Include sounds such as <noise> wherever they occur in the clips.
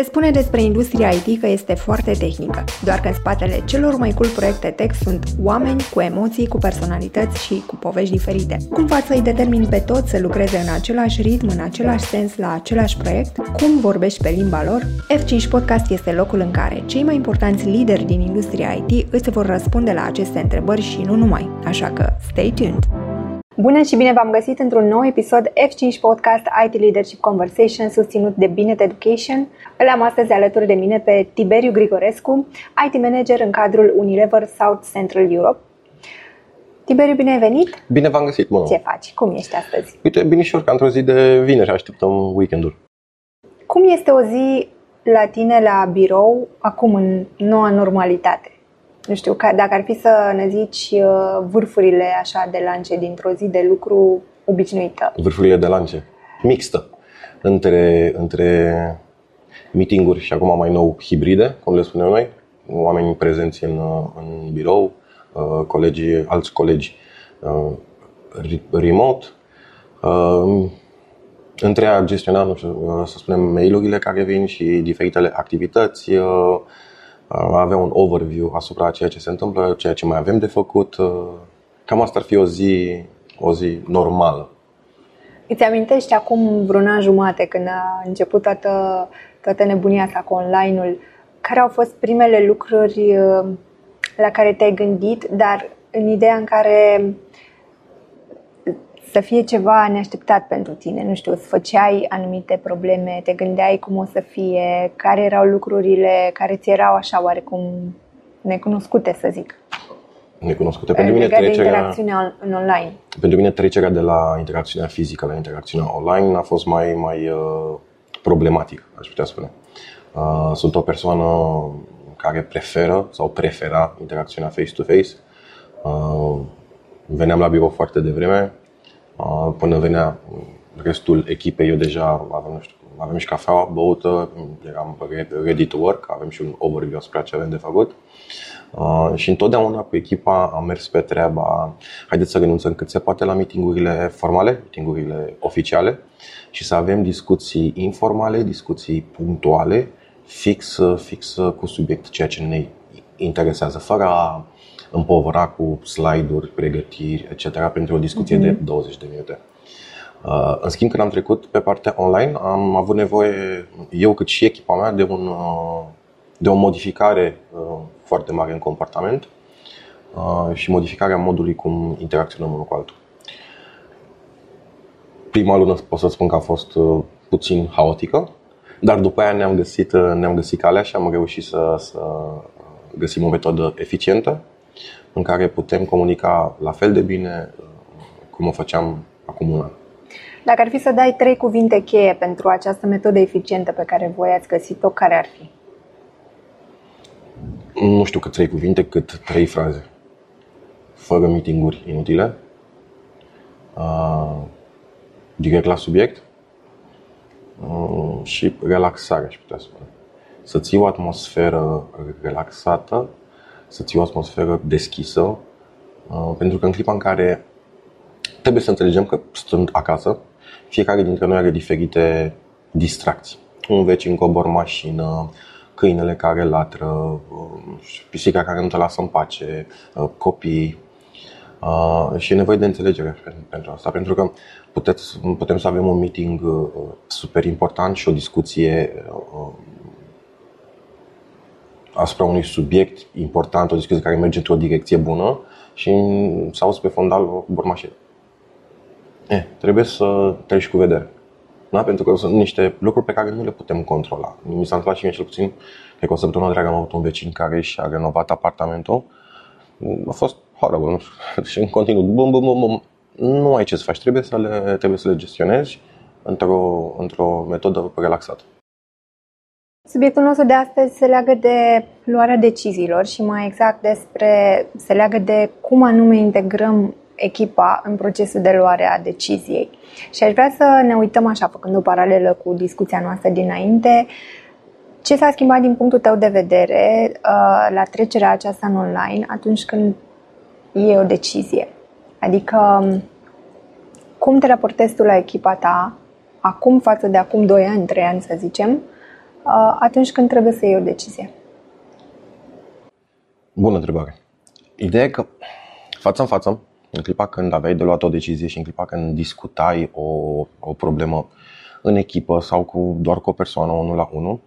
Se spune despre industria IT că este foarte tehnică, doar că în spatele celor mai cool proiecte tech sunt oameni cu emoții, cu personalități și cu povești diferite. Cum faci să-i determini pe toți să lucreze în același ritm, în același sens, la același proiect? Cum vorbești pe limba lor? F5 Podcast este locul în care cei mai importanți lideri din industria IT îți vor răspunde la aceste întrebări și nu numai, așa că stay tuned! Bună și bine v-am găsit într-un nou episod F5 Podcast IT Leadership Conversation susținut de Binet Education. Îl am astăzi alături de mine pe Tiberiu Grigorescu, IT Manager în cadrul Unilever South Central Europe. Tiberiu, bine ai venit! Bine v-am găsit, mă. Ce faci? Cum ești astăzi? Uite, binișor, ca într-o zi de vineri așteptăm weekendul. Cum este o zi la tine la birou acum în noua normalitate? Nu știu, dacă ar fi să ne zici uh, vârfurile așa de lance dintr-o zi de lucru obișnuită. Vârfurile de lance. Mixtă. Între, între meeting-uri și acum mai nou hibride, cum le spunem noi, oameni prezenți în, în birou, uh, colegii, alți colegi uh, remote, între a gestiona, nu știu, să spunem, mail-urile care vin și diferitele activități, avea un overview asupra ceea ce se întâmplă, ceea ce mai avem de făcut. Uh, cam asta ar fi o zi, o zi normală. Îți amintești acum vreun an jumate când a început toată, toată nebunia asta cu online-ul, care au fost primele lucruri uh, la care te-ai gândit, dar în ideea în care să fie ceva neașteptat pentru tine. Nu știu, îți făceai anumite probleme, te gândeai cum o să fie, care erau lucrurile care ți erau așa oarecum necunoscute, să zic. Necunoscute. Pentru mine trecerea, de interacțiunea în online. Pentru mine trecerea de la interacțiunea fizică la interacțiunea online a fost mai, mai uh, problematic, aș putea spune. Uh, sunt o persoană care preferă sau prefera interacțiunea face-to-face. Uh, veneam la birou foarte devreme, Până venea restul echipei, eu deja aveam, nu știu, avem și cafeaua băută, eram ready to work, avem și un overview asupra ce avem de făcut. Uh, și întotdeauna cu echipa am mers pe treaba, haideți să renunțăm cât se poate la meetingurile formale, meetingurile oficiale și să avem discuții informale, discuții punctuale, fix, fix cu subiect, ceea ce ne interesează, fără a împovăra cu slide-uri, pregătiri, etc. pentru o discuție mm-hmm. de 20 de minute. Uh, în schimb, când am trecut pe partea online, am avut nevoie, eu cât și echipa mea, de, un, uh, de o modificare uh, foarte mare în comportament și modificarea modului cum interacționăm unul cu altul. Prima lună pot să spun că a fost puțin haotică, dar după aia ne-am găsit, ne-am găsit calea și am reușit să, să găsim o metodă eficientă în care putem comunica la fel de bine uh, cum o făceam acum un an. Dacă ar fi să dai trei cuvinte cheie pentru această metodă eficientă pe care voi ați găsit-o, care ar fi? Nu știu cât trei cuvinte, cât trei fraze. Fără meeting-uri inutile, uh, direct la subiect uh, și relaxare, aș putea spune. Să ții o atmosferă relaxată să ții o atmosferă deschisă, uh, pentru că în clipa în care trebuie să înțelegem că stând acasă, fiecare dintre noi are diferite distracții. Un vecin cobor mașină, câinele care latră, uh, pisica care nu te lasă în pace, uh, copii. Și e nevoie de înțelegere pentru asta, pentru că puteți, putem să avem un meeting super important și o discuție asupra unui subiect important, o discuție care merge într-o direcție bună și s-a pe fondal o bormașină. Eh, trebuie să treci cu vedere. Da? Pentru că sunt niște lucruri pe care nu le putem controla. Mi s-a întâmplat și mie cel puțin, cred că o săptămână întreagă am avut un vecin care și-a renovat apartamentul. A fost horrible, nu știu. Și în continuu, bum, bum, bum, bum. Nu ai ce să faci, trebuie să le, trebuie să le gestionezi într-o, într-o metodă relaxată. Subiectul nostru de astăzi se leagă de luarea deciziilor și mai exact despre se leagă de cum anume integrăm echipa în procesul de luare a deciziei. Și aș vrea să ne uităm așa, făcând o paralelă cu discuția noastră dinainte, ce s-a schimbat din punctul tău de vedere uh, la trecerea aceasta în online atunci când e o decizie? Adică cum te raportezi tu la echipa ta acum față de acum 2 ani, 3 ani să zicem, uh, atunci când trebuie să iei o decizie? Bună întrebare. Ideea e că față în față, în clipa când aveai de luat o decizie și în clipa când discutai o, o problemă în echipă sau cu, doar cu o persoană, unul la unul,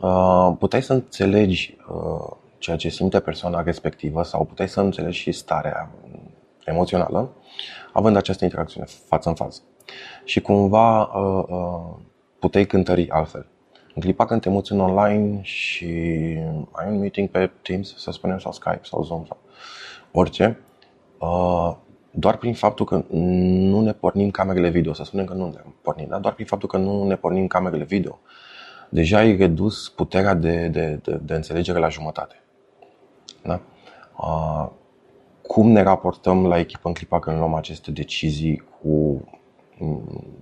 uh, puteai să înțelegi uh, ceea ce simte persoana respectivă sau puteai să înțelegi și starea emoțională având această interacțiune față în față. Și cumva uh, puteai cântări altfel. În clipa când te muți în online și ai un meeting pe Teams, să spunem, sau Skype sau Zoom sau orice, uh, doar prin faptul că nu ne pornim camerele video, să spunem că nu ne pornim, dar doar prin faptul că nu ne pornim camerele video, deja ai redus puterea de, de, de, de înțelegere la jumătate. Da? Uh, cum ne raportăm la echipă în clipa când luăm aceste decizii cu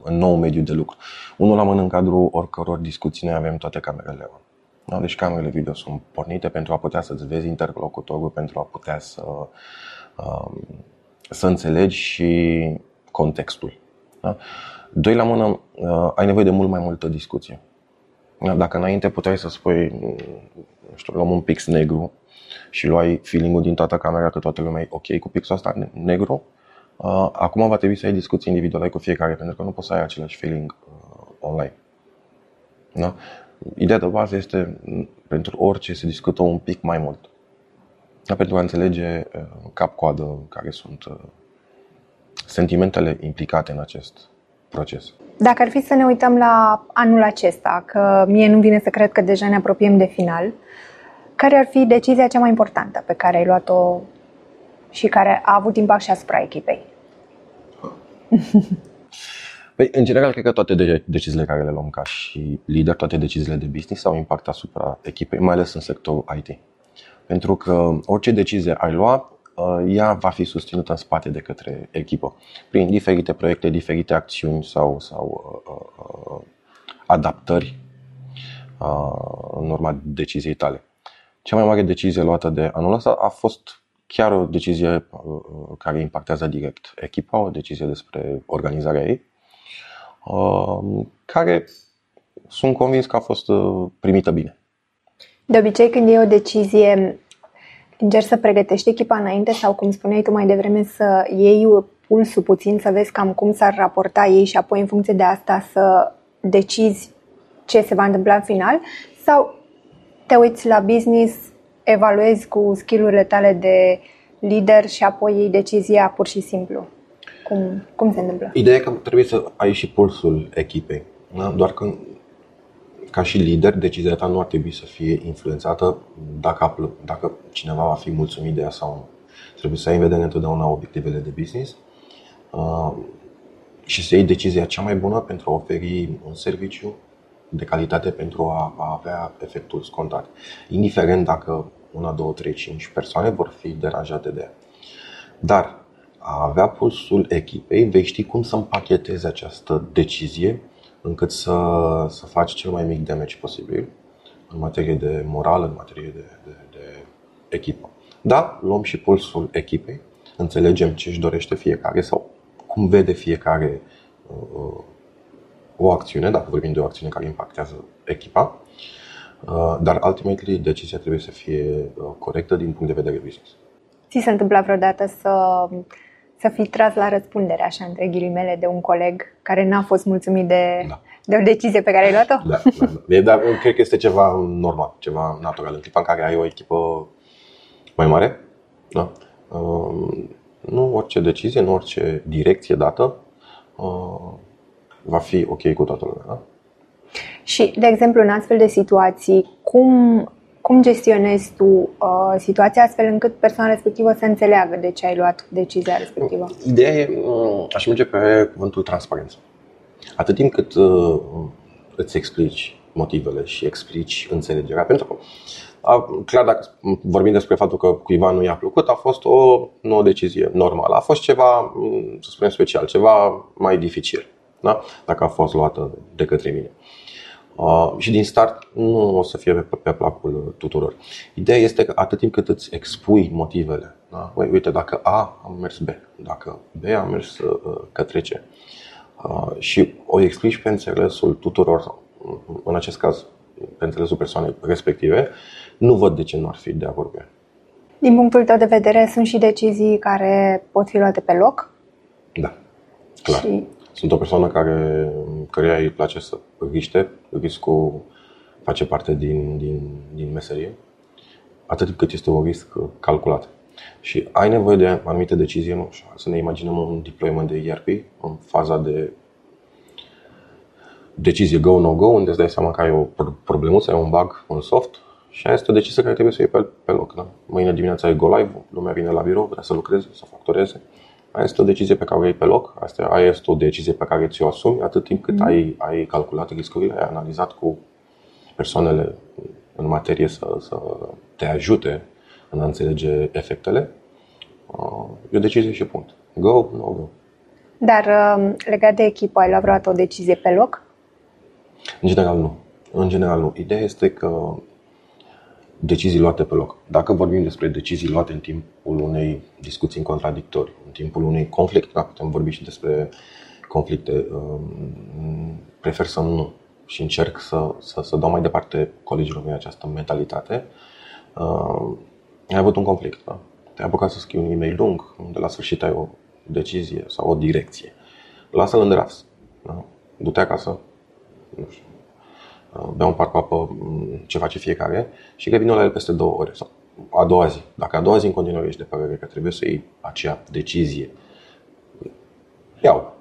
în nou mediu de lucru. Unul la mână în cadrul oricăror discuții noi avem toate camerele on. Da? Deci camerele video sunt pornite pentru a putea să-ți vezi interlocutorul, pentru a putea să, um, să înțelegi și contextul. Da? Doi la mână, uh, ai nevoie de mult mai multă discuție. Da? Dacă înainte puteai să spui, nu știu, luăm un pix negru și luai feeling-ul din toată camera că toată lumea e ok cu pixul ăsta negru, Uh, acum va trebui să ai discuții individuale cu fiecare, pentru că nu poți să ai același feeling uh, online. Da? Ideea de bază este pentru orice se discută un pic mai mult. Da? Pentru a înțelege uh, cap-coadă care sunt sentimentele implicate în acest proces. Dacă ar fi să ne uităm la anul acesta, că mie nu vine să cred că deja ne apropiem de final, care ar fi decizia cea mai importantă pe care ai luat-o și care a avut impact și asupra echipei? <laughs> Păi, în general, cred că toate deciziile care le luăm ca și lider, toate deciziile de business au impact asupra echipei, mai ales în sectorul IT. Pentru că orice decizie ai lua, uh, ea va fi susținută în spate de către echipă, prin diferite proiecte, diferite acțiuni sau, sau uh, uh, adaptări uh, în urma deciziei tale. Cea mai mare decizie luată de anul ăsta a fost chiar o decizie uh, care impactează direct echipa, o decizie despre organizarea ei, uh, care sunt convins că a fost uh, primită bine. De obicei, când e o decizie, încerci să pregătești echipa înainte sau, cum spuneai tu mai devreme, să iei pulsul puțin, să vezi cam cum s-ar raporta ei și apoi, în funcție de asta, să decizi ce se va întâmpla în final? Sau te uiți la business, evaluezi cu skillurile tale de lider și apoi iei decizia pur și simplu. Cum, cum se întâmplă? Ideea e că trebuie să ai și pulsul echipei. Da? Doar că ca și lider, decizia ta nu ar trebui să fie influențată dacă, dacă cineva va fi mulțumit de ea sau nu. Trebuie să ai în vedere întotdeauna obiectivele de business uh, și să iei decizia cea mai bună pentru a oferi un serviciu de calitate pentru a, a avea efectul scontat. Indiferent dacă una, două, trei, cinci persoane vor fi deranjate de ea. Dar a avea pulsul echipei, vei ști cum să împachetezi această decizie încât să, să faci cel mai mic damage posibil în materie de moral, în materie de, de, de echipă. Da, luăm și pulsul echipei, înțelegem ce își dorește fiecare sau cum vede fiecare uh, o acțiune, dacă vorbim de o acțiune care impactează echipa, Uh, dar ultimately decizia trebuie să fie uh, corectă din punct de vedere business. Ți se întâmplă vreodată să, să fii tras la răspundere, așa, între ghilimele, de un coleg care n-a fost mulțumit de, da. de o decizie pe care ai luat-o? Da, da, da. Dar cred că este ceva normal, ceva natural. În clipa în care ai o echipă mai mare, da? Uh, nu orice decizie, nu orice direcție dată va fi ok cu toată lumea. Da? Și, de exemplu, în astfel de situații, cum, cum gestionezi tu uh, situația astfel încât persoana respectivă să înțeleagă de ce ai luat decizia respectivă? Ideea e, uh, aș merge pe cuvântul transparență. Atât timp cât uh, îți explici motivele și explici înțelegerea, pentru că a, clar, dacă vorbim despre faptul că cuiva nu i-a plăcut, a fost o nouă decizie normală. A fost ceva, să spunem, special, ceva mai dificil, da? dacă a fost luată de către mine. Uh, și din start nu o să fie pe, pe placul tuturor. Ideea este că atât timp cât îți expui motivele, da? uite, dacă A am mers B, dacă B am mers uh, către C uh, și o explici pe înțelesul tuturor, în acest caz pe înțelesul persoanei respective, nu văd de ce nu ar fi de acord cu ea. Din punctul tău de vedere, sunt și decizii care pot fi luate pe loc? Da, clar. Și... Sunt o persoană care, căreia îi place să riște, riscul face parte din, din, din meserie, atât cât este un risc calculat. Și ai nevoie de anumite decizii, nu știu, să ne imaginăm un deployment de ERP în faza de decizie go-no-go, unde îți dai seama că ai o problemă, ai un bug în soft și aia este o decizie care trebuie să iei pe, pe loc. Da? Mâine dimineața e go live, lumea vine la birou, vrea să lucreze, să factoreze. Aia este o decizie pe care o iei pe loc, asta, aia este o decizie pe care ți-o asumi atât timp cât mm. ai, ai calculat riscurile, ai analizat cu persoanele în materie să, să te ajute în a înțelege efectele. Uh, e o decizie și punct. Go, no go. Dar um, legat de echipă, ai luat vreodată o decizie pe loc? În general nu. În general nu. Ideea este că decizii luate pe loc. Dacă vorbim despre decizii luate în timpul unei discuții în contradictoriu, în timpul unui conflict, da, putem vorbi și despre conflicte, um, prefer să nu și încerc să, să, să dau mai departe colegilor mei această mentalitate. Uh, ai avut un conflict, da? te-ai apucat să scrii un e-mail lung, unde la sfârșit ai o decizie sau o direcție. Lasă-l în drafts. Da? Du-te acasă, nu știu, uh, bea un par cu apă, mm, ce face fiecare și revină la el peste două ore sau a doua zi. Dacă a doua zi în continuare ești de părere că trebuie să iei acea decizie, iau.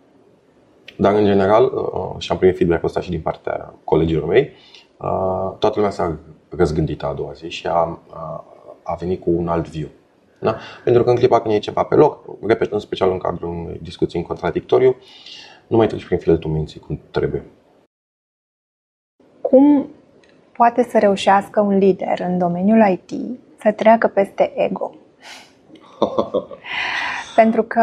Dar în general, uh, și am primit feedback-ul ăsta și din partea colegilor mei, uh, toată lumea s-a răzgândit a doua zi și a, a, a venit cu un alt view. Da? Pentru că în clipa când e ceva pe loc, repet, în special în cadrul unei discuții în contradictoriu, nu mai treci prin filtrul minții cum trebuie. Cum poate să reușească un lider în domeniul IT să treacă peste ego? <laughs> Pentru că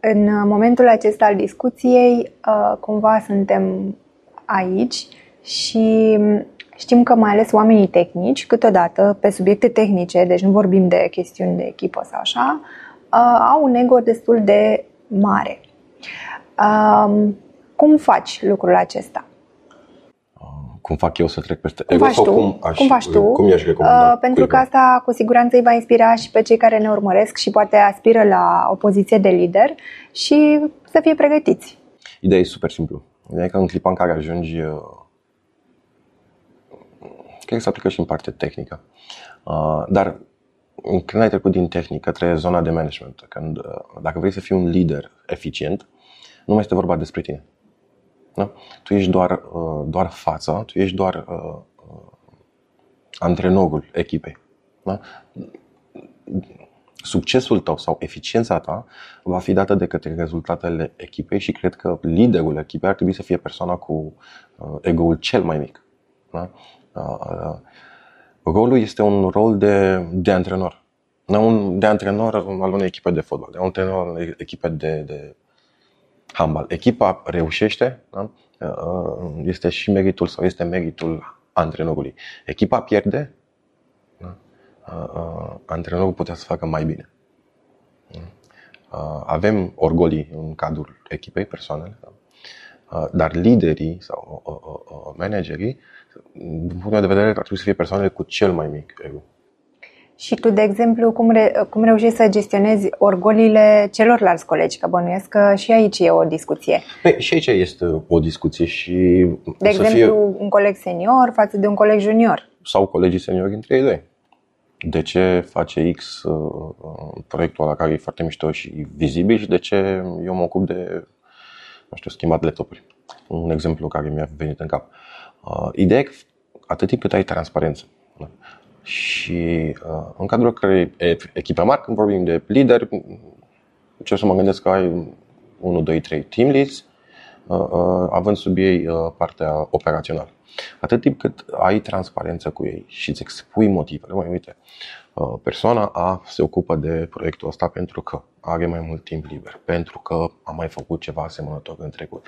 în momentul acesta al discuției, uh, cumva suntem aici și știm că mai ales oamenii tehnici, câteodată pe subiecte tehnice, deci nu vorbim de chestiuni de echipă sau așa, uh, au un ego destul de mare. Um, cum faci lucrul acesta? Cum fac eu să trec peste cum ego sau tu? cum, aș, cum faci tu? Cum i-aș recomanda? Uh, pentru că asta cu siguranță îi va inspira și pe cei care ne urmăresc și poate aspiră la o poziție de lider și să fie pregătiți. Ideea e super simplu. Ideea e că în clipa în care ajungi uh, cred că se aplică și în partea tehnică. Uh, dar când ai trecut din tehnică către zona de management, când, uh, dacă vrei să fii un lider eficient, nu mai este vorba despre tine da? Tu ești doar, uh, doar fața, tu ești doar uh, uh, antrenorul echipei. Da? Succesul tău sau eficiența ta va fi dată de către rezultatele echipei și cred că liderul echipei ar trebui să fie persoana cu ego-ul cel mai mic. Da? Rolul este un rol de, de antrenor. Un, de antrenor al unei echipe de fotbal, de antrenor al unei echipe de, de handbal. Echipa reușește, da? Uh, este și meritul sau este meritul antrenorului. Echipa pierde, da? Uh, uh, antrenorul putea să facă mai bine. Avem orgolii în cadrul echipei, persoanele, da? dar liderii sau managerii, din punctul meu de vedere, ar trebui să fie persoanele cu cel mai mic ego. Și tu, de exemplu, cum, re- cum reușești să gestionezi orgolile celorlalți colegi? Că bănuiesc că și aici e o discuție. Păi, și aici este o discuție și... De exemplu, fie... un coleg senior față de un coleg junior. Sau colegii seniori între ei doi. De ce face X uh, proiectul ăla care e foarte mișto și vizibil și de ce eu mă ocup de, nu știu, schimbat laptopuri. Un exemplu care mi-a venit în cap. Uh, ideea e că atât timp cât ai transparență, și uh, în cadrul cărei echipe mari, când vorbim de lider, ce să mă gândesc că ai 1, 2, 3 team leads, uh, uh, având sub ei uh, partea operațională. Atât timp cât ai transparență cu ei și îți expui motivele, mai uite, uh, persoana A se ocupă de proiectul ăsta pentru că are mai mult timp liber, pentru că a mai făcut ceva asemănător în trecut.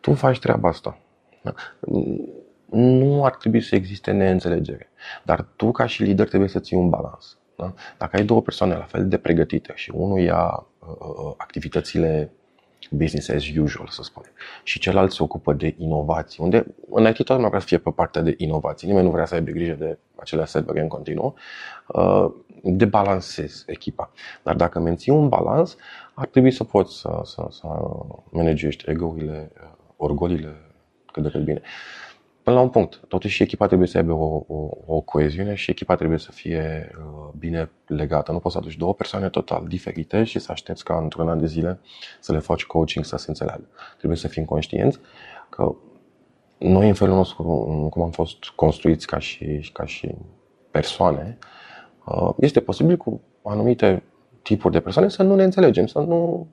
Tu faci treaba asta. Da? Nu ar trebui să existe neînțelegere. Dar tu, ca și lider, trebuie să ții un balans. Da? Dacă ai două persoane la fel de pregătite și unul ia uh, uh, activitățile business as usual, să spunem. Și celălalt se ocupă de inovații, unde în IT toată vrea să fie pe partea de inovații. Nimeni nu vrea să aibă grijă de acele servere în continuu. Uh, de balansez echipa. Dar dacă menții un balans, ar trebui să poți să, să, să managești ego-urile, uh, orgolile cât de cât bine. Până la un punct, totuși echipa trebuie să aibă o, o, o coeziune și echipa trebuie să fie uh, bine legată. Nu poți să aduci două persoane total diferite și să aștepți ca într-un an de zile să le faci coaching să se înțeleagă. Trebuie să fim conștienți că noi în felul nostru, cum am fost construiți ca și, ca și persoane, uh, este posibil cu anumite tipuri de persoane să nu ne înțelegem, să nu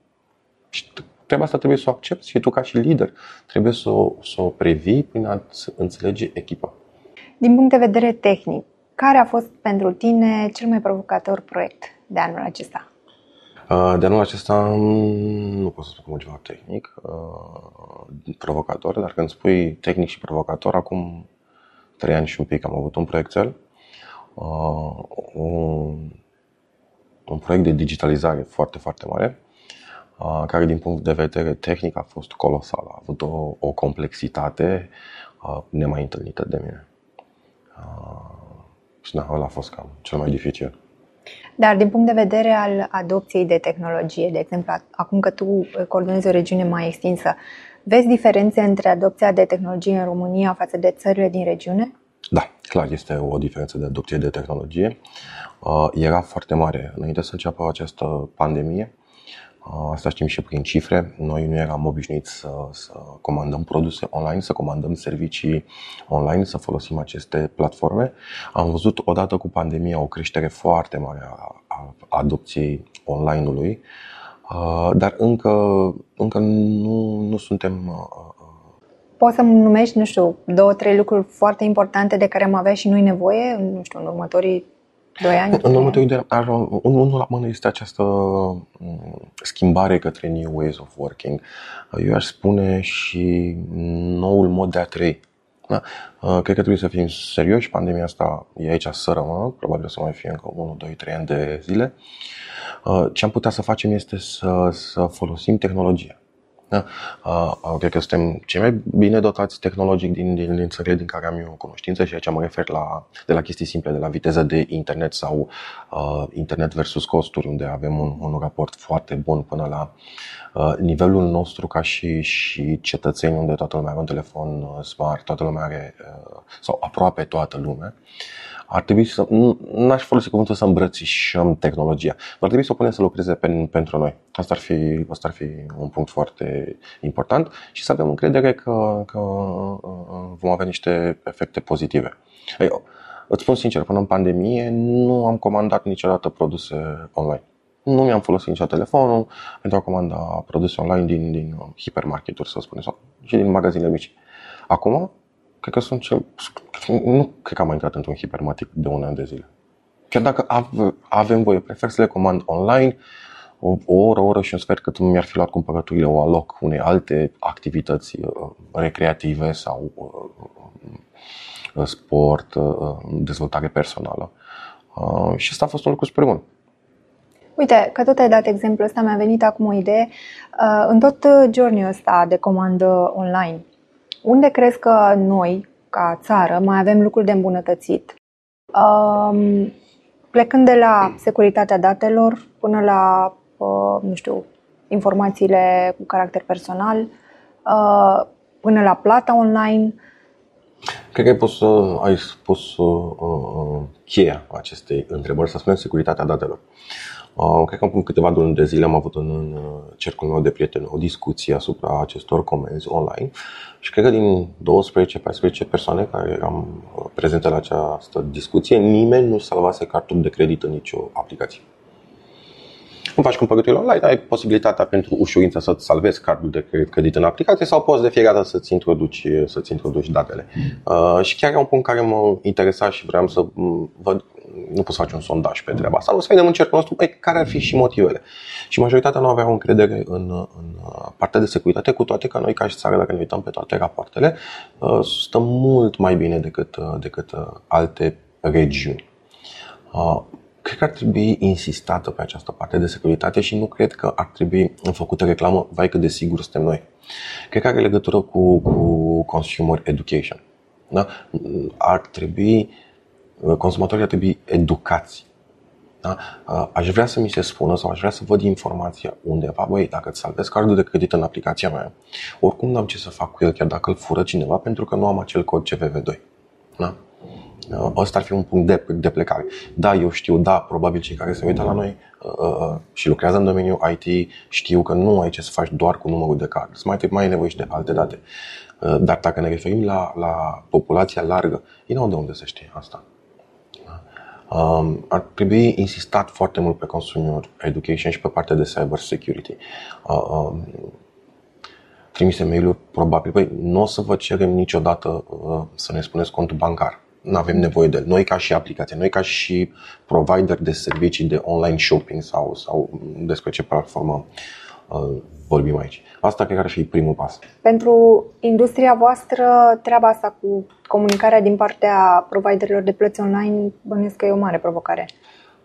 treaba asta trebuie să o accepti și tu ca și lider trebuie să o, să o previi prin a înțelege echipa. Din punct de vedere tehnic, care a fost pentru tine cel mai provocator proiect de anul acesta? De anul acesta nu pot să spun ceva tehnic, provocator, dar când spui tehnic și provocator, acum trei ani și un pic am avut un proiectel, un, un proiect de digitalizare foarte, foarte mare, care din punct de vedere tehnic a fost colosal. A avut o, o complexitate nemai întâlnită de mine. Și da, ăla a fost cam cel mai dificil. Dar din punct de vedere al adopției de tehnologie, de exemplu, acum că tu coordonezi o regiune mai extinsă, vezi diferențe între adopția de tehnologie în România față de țările din regiune? Da, clar, este o diferență de adopție de tehnologie. Era foarte mare înainte să înceapă această pandemie. Asta știm și prin cifre. Noi nu eram obișnuiți să, să comandăm produse online, să comandăm servicii online, să folosim aceste platforme. Am văzut odată cu pandemia o creștere foarte mare a, a adopției online-ului, dar încă, încă nu, nu suntem Poți să numești, nu știu, două, trei lucruri foarte importante de care am avea și noi nevoie, nu știu, în următorii Doi ani? În următorii doi ani, unul la mână este această mm, schimbare către new ways of working. Eu aș spune și noul mod de a trăi. Da? Cred că trebuie să fim serioși. Pandemia asta e aici să rămână. Probabil o să mai fie încă 1, 2, 3 ani de zile. Ce am putea să facem este să, să folosim tehnologia. Da? Uh, cred că suntem cei mai bine dotați tehnologic din, din, din țările din care am eu cunoștință și aici mă refer la, de la chestii simple, de la viteză de internet sau uh, internet versus costuri, unde avem un, un raport foarte bun până la uh, nivelul nostru ca și, și cetățeni, unde toată lumea are un telefon uh, smart, toată lumea are, uh, sau aproape toată lumea. Uh, ar trebui să, nu aș folosi cuvântul să îmbrățișăm tehnologia, dar ar trebui să o punem să lucreze pen, pentru noi. Asta ar, fi, asta ar fi un punct foarte important și să avem încredere că, că uh, vom avea niște efecte pozitive. Eu, îți spun sincer, până în pandemie nu am comandat niciodată produse online. Nu mi-am folosit niciodată telefonul pentru a comanda produse online din, din hipermarketuri, să spunem, sau și din magazine mici. Acum cred că sunt cel... Nu cred că am mai intrat într-un hipermatic de un an de zile. Chiar dacă avem voie, prefer să le comand online, o, o oră, o oră și un sfert cât mi-ar fi luat cumpărăturile, o aloc unei alte activități uh, recreative sau uh, sport, uh, dezvoltare personală. Și asta a fost un lucru super bun. Uite, că tot ai dat exemplul ăsta, mi-a venit acum o idee. În tot journey ăsta de comandă online, unde crezi că noi, ca țară, mai avem lucruri de îmbunătățit? Um, plecând de la securitatea datelor până la, uh, nu știu, informațiile cu caracter personal, uh, până la plata online. Cred că ai pus, uh, ai spus uh, uh, cheia acestei întrebări, să spunem securitatea datelor. Uh, cred că acum câteva luni de zile am avut în, în cercul meu de prieteni o discuție asupra acestor comenzi online și cred că din 12-14 persoane care eram uh, prezente la această discuție, nimeni nu salvase cartul de credit în nicio aplicație. Când faci cumpărături online, ai posibilitatea pentru ușurință să-ți salvezi cardul de credit în aplicație sau poți de fiecare dată să-ți introduci, să-ți introduci datele. Uh, și chiar e un punct care mă interesa și vreau să văd nu poți face un sondaj pe treaba asta, o să vedem în cercul nostru care ar fi și motivele. Și majoritatea nu aveau încredere în, în partea de securitate, cu toate că noi ca și țară, dacă ne uităm pe toate rapoartele, uh, stăm mult mai bine decât, uh, decât uh, alte regiuni. cred că ar trebui insistată pe această parte de securitate și nu cred că ar trebui făcută reclamă, vai că de sigur suntem noi. Cred că are legătură cu, cu consumer education. Da? Ar trebui, consumatorii ar trebui educați. Da? Aș vrea să mi se spună sau aș vrea să văd informația undeva, băi, dacă îți salvez cardul de credit în aplicația mea, oricum n-am ce să fac cu el, chiar dacă îl fură cineva, pentru că nu am acel cod CVV2. Da? Ăsta ar fi un punct de, de plecare. Da, eu știu, da, probabil cei care se uită la noi uh, uh, și lucrează în domeniul IT știu că nu ai ce să faci doar cu numărul de card. Mai, mai ai nevoie și de alte date. Uh, dar dacă ne referim la, la populația largă, ei nu de unde să știe asta. Um, ar trebui insistat foarte mult pe consumer education și pe partea de cyber security. Uh, um, trimise mail-uri, probabil, păi, nu o să vă cerem niciodată uh, să ne spuneți contul bancar nu avem nevoie de el. Noi ca și aplicație, noi ca și provider de servicii de online shopping sau, sau despre ce platformă uh, vorbim aici. Asta cred că ar fi primul pas. Pentru industria voastră, treaba asta cu comunicarea din partea providerilor de plăți online, bănuiesc că e o mare provocare.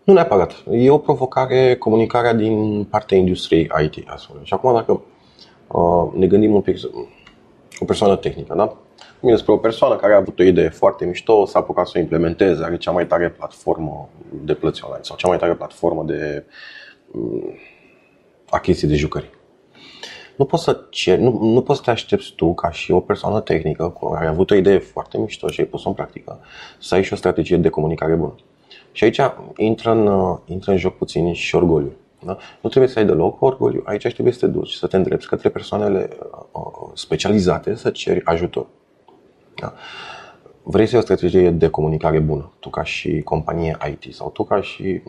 Nu neapărat. E o provocare comunicarea din partea industriei IT. Astfel. Și acum dacă uh, ne gândim un pic, o persoană tehnică, da? Vine despre o persoană care a avut o idee foarte mișto, s-a apucat să o implementeze, are cea mai tare platformă de plăți online sau cea mai tare platformă de mm, achiziții de jucării. Nu poți, să cer, nu, nu poți să te aștepți tu, ca și o persoană tehnică care a avut o idee foarte mișto și ai pus-o în practică, să ai și o strategie de comunicare bună. Și aici intră în, intră în joc puțin și orgoliu. Da? Nu trebuie să ai deloc orgoliu, aici trebuie să te duci, să te îndrepți către persoanele uh, uh, specializate, să ceri ajutor. Da? Vrei să ai o strategie de comunicare bună, tu ca și companie IT sau tu ca și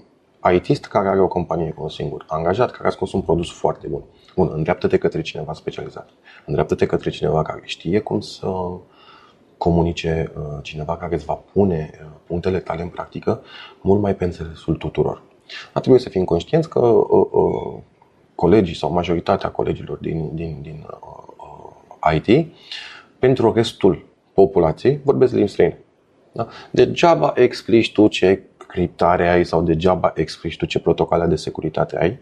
ITist care are o companie cu un singur angajat, care a scos un produs foarte bun. Bun, îndreaptă-te către cineva specializat. Îndreaptă-te către cineva care știe cum să comunice, uh, cineva care îți va pune uh, punctele tale în practică mult mai pe înțelesul tuturor. Ar trebui să fim conștienți că uh, uh, colegii sau majoritatea colegilor din, din, din uh, IT, pentru restul populației vorbesc limbi străine. Da? Degeaba explici tu ce criptare ai sau degeaba explici tu ce protocoale de securitate ai,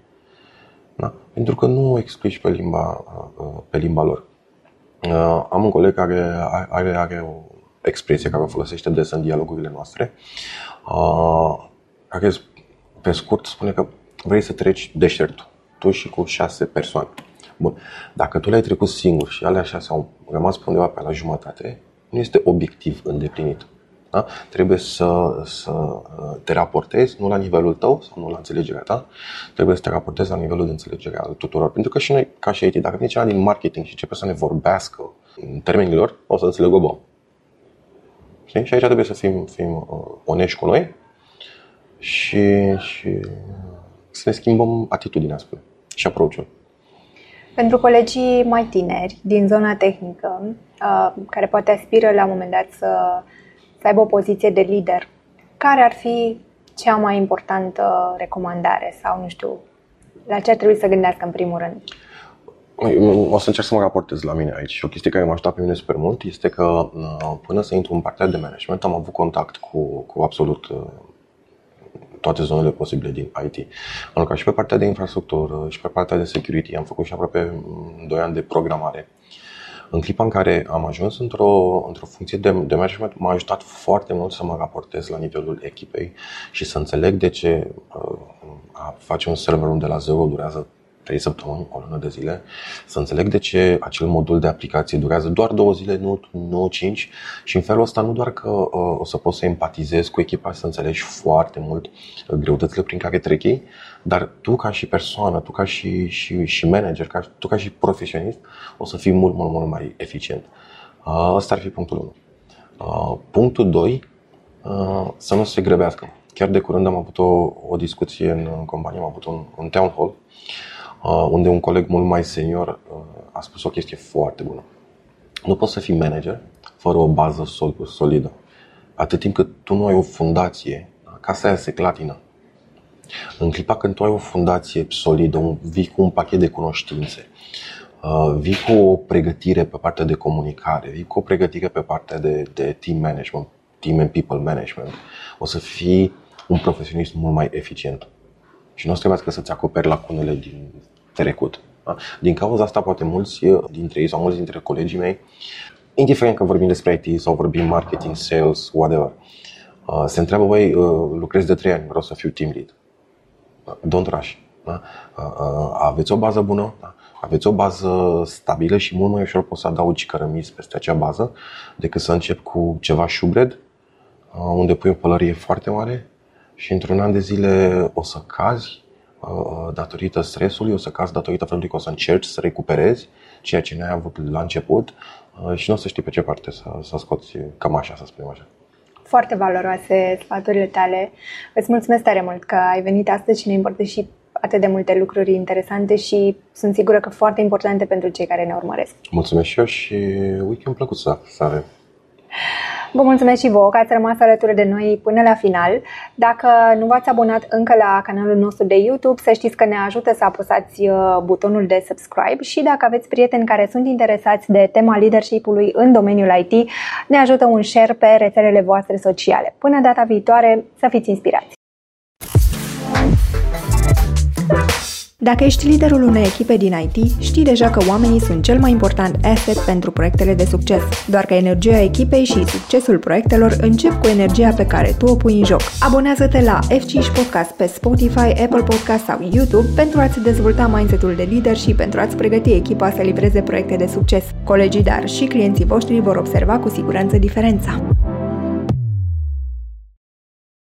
da? pentru că nu explici pe limba, uh, pe limba lor. Uh, am un coleg care are, are o expresie care o folosește des în dialogurile noastre, uh, care pe scurt spune că vrei să treci deșertul, tu și cu șase persoane. Bun. Dacă tu le-ai trecut singur și alea șase au rămas pe undeva pe la jumătate, nu este obiectiv îndeplinit. Da? Trebuie să, să uh, te raportezi nu la nivelul tău sau nu la înțelegerea ta, trebuie să te raportezi la nivelul de înțelegere al tuturor. Pentru că și noi, ca și IT, dacă vine cineva din marketing și începe să ne vorbească în termenilor, o să înțelegă bă. Și aici trebuie să fim, fim uh, onești cu noi și, și să ne schimbăm atitudinea, spune, și approach-ul. Pentru colegii mai tineri din zona tehnică, uh, care poate aspiră la un moment dat să, să aibă o poziție de lider, care ar fi cea mai importantă recomandare sau, nu știu, la ce ar trebui să gândească în primul rând? O să încerc să mă raportez la mine aici. Și o chestie care m-a ajutat pe mine super mult este că uh, până să intru în partea de management am avut contact cu, cu absolut uh, toate zonele posibile din IT. Am lucrat și pe partea de infrastructură și pe partea de security. Am făcut și aproape 2 ani de programare. În clipa în care am ajuns într-o, într-o funcție de, de management, m-a ajutat foarte mult să mă raportez la nivelul echipei și să înțeleg de ce uh, a face un server unde la zero durează 3 săptămâni, o lună de zile, să înțeleg de ce acel modul de aplicație durează doar două zile, nu, nu 5 și în felul ăsta nu doar că uh, o să poți să empatizezi cu echipa și să înțelegi foarte mult uh, greutățile prin care trec ei, dar tu ca și persoană, tu ca și, și, și manager, ca, tu ca și profesionist, o să fii mult, mult, mult mai eficient. Uh, ăsta ar fi punctul 1. Uh, punctul 2, uh, să nu se grăbească. Chiar de curând am avut o, o discuție în, în companie, am avut un, un town hall Uh, unde un coleg mult mai senior uh, a spus o chestie foarte bună. Nu poți să fii manager fără o bază solidă. Atât timp cât tu nu ai o fundație, casa aia se clatină. În clipa când tu ai o fundație solidă, vii cu un pachet de cunoștințe, uh, vii cu o pregătire pe partea de comunicare, vii cu o pregătire pe partea de, de team management, team and people management, o să fii un profesionist mult mai eficient. Și nu o să trebuiască să-ți acoperi lacunele din trecut. Da? Din cauza asta, poate mulți dintre ei sau mulți dintre colegii mei, indiferent că vorbim despre IT sau vorbim marketing, sales, whatever, se întreabă, băi, lucrez de trei ani, vreau să fiu team lead. Don't rush. Da? Aveți o bază bună, da? aveți o bază stabilă și mult mai ușor poți să adaugi cărămizi peste acea bază decât să încep cu ceva șubred, unde pui o pălărie foarte mare și într-un an de zile o să cazi datorită stresului, o să cazi datorită faptului că o să încerci să recuperezi ceea ce n-ai avut la început și nu o să știi pe ce parte să, să scoți cămașa, să spunem așa. Foarte valoroase sfaturile tale. Îți mulțumesc tare mult că ai venit astăzi și ne împărtășit atât de multe lucruri interesante și sunt sigură că foarte importante pentru cei care ne urmăresc. Mulțumesc și eu și weekend plăcut să, să avem. Vă mulțumesc și vouă că ați rămas alături de noi până la final. Dacă nu v-ați abonat încă la canalul nostru de YouTube, să știți că ne ajută să apăsați uh, butonul de subscribe și dacă aveți prieteni care sunt interesați de tema leadership-ului în domeniul IT, ne ajută un share pe rețelele voastre sociale. Până data viitoare, să fiți inspirați! Dacă ești liderul unei echipe din IT, știi deja că oamenii sunt cel mai important asset pentru proiectele de succes. Doar că energia echipei și succesul proiectelor încep cu energia pe care tu o pui în joc. Abonează-te la F5 Podcast pe Spotify, Apple Podcast sau YouTube pentru a-ți dezvolta mindset-ul de lider și pentru a-ți pregăti echipa să livreze proiecte de succes. Colegii, dar și clienții voștri vor observa cu siguranță diferența.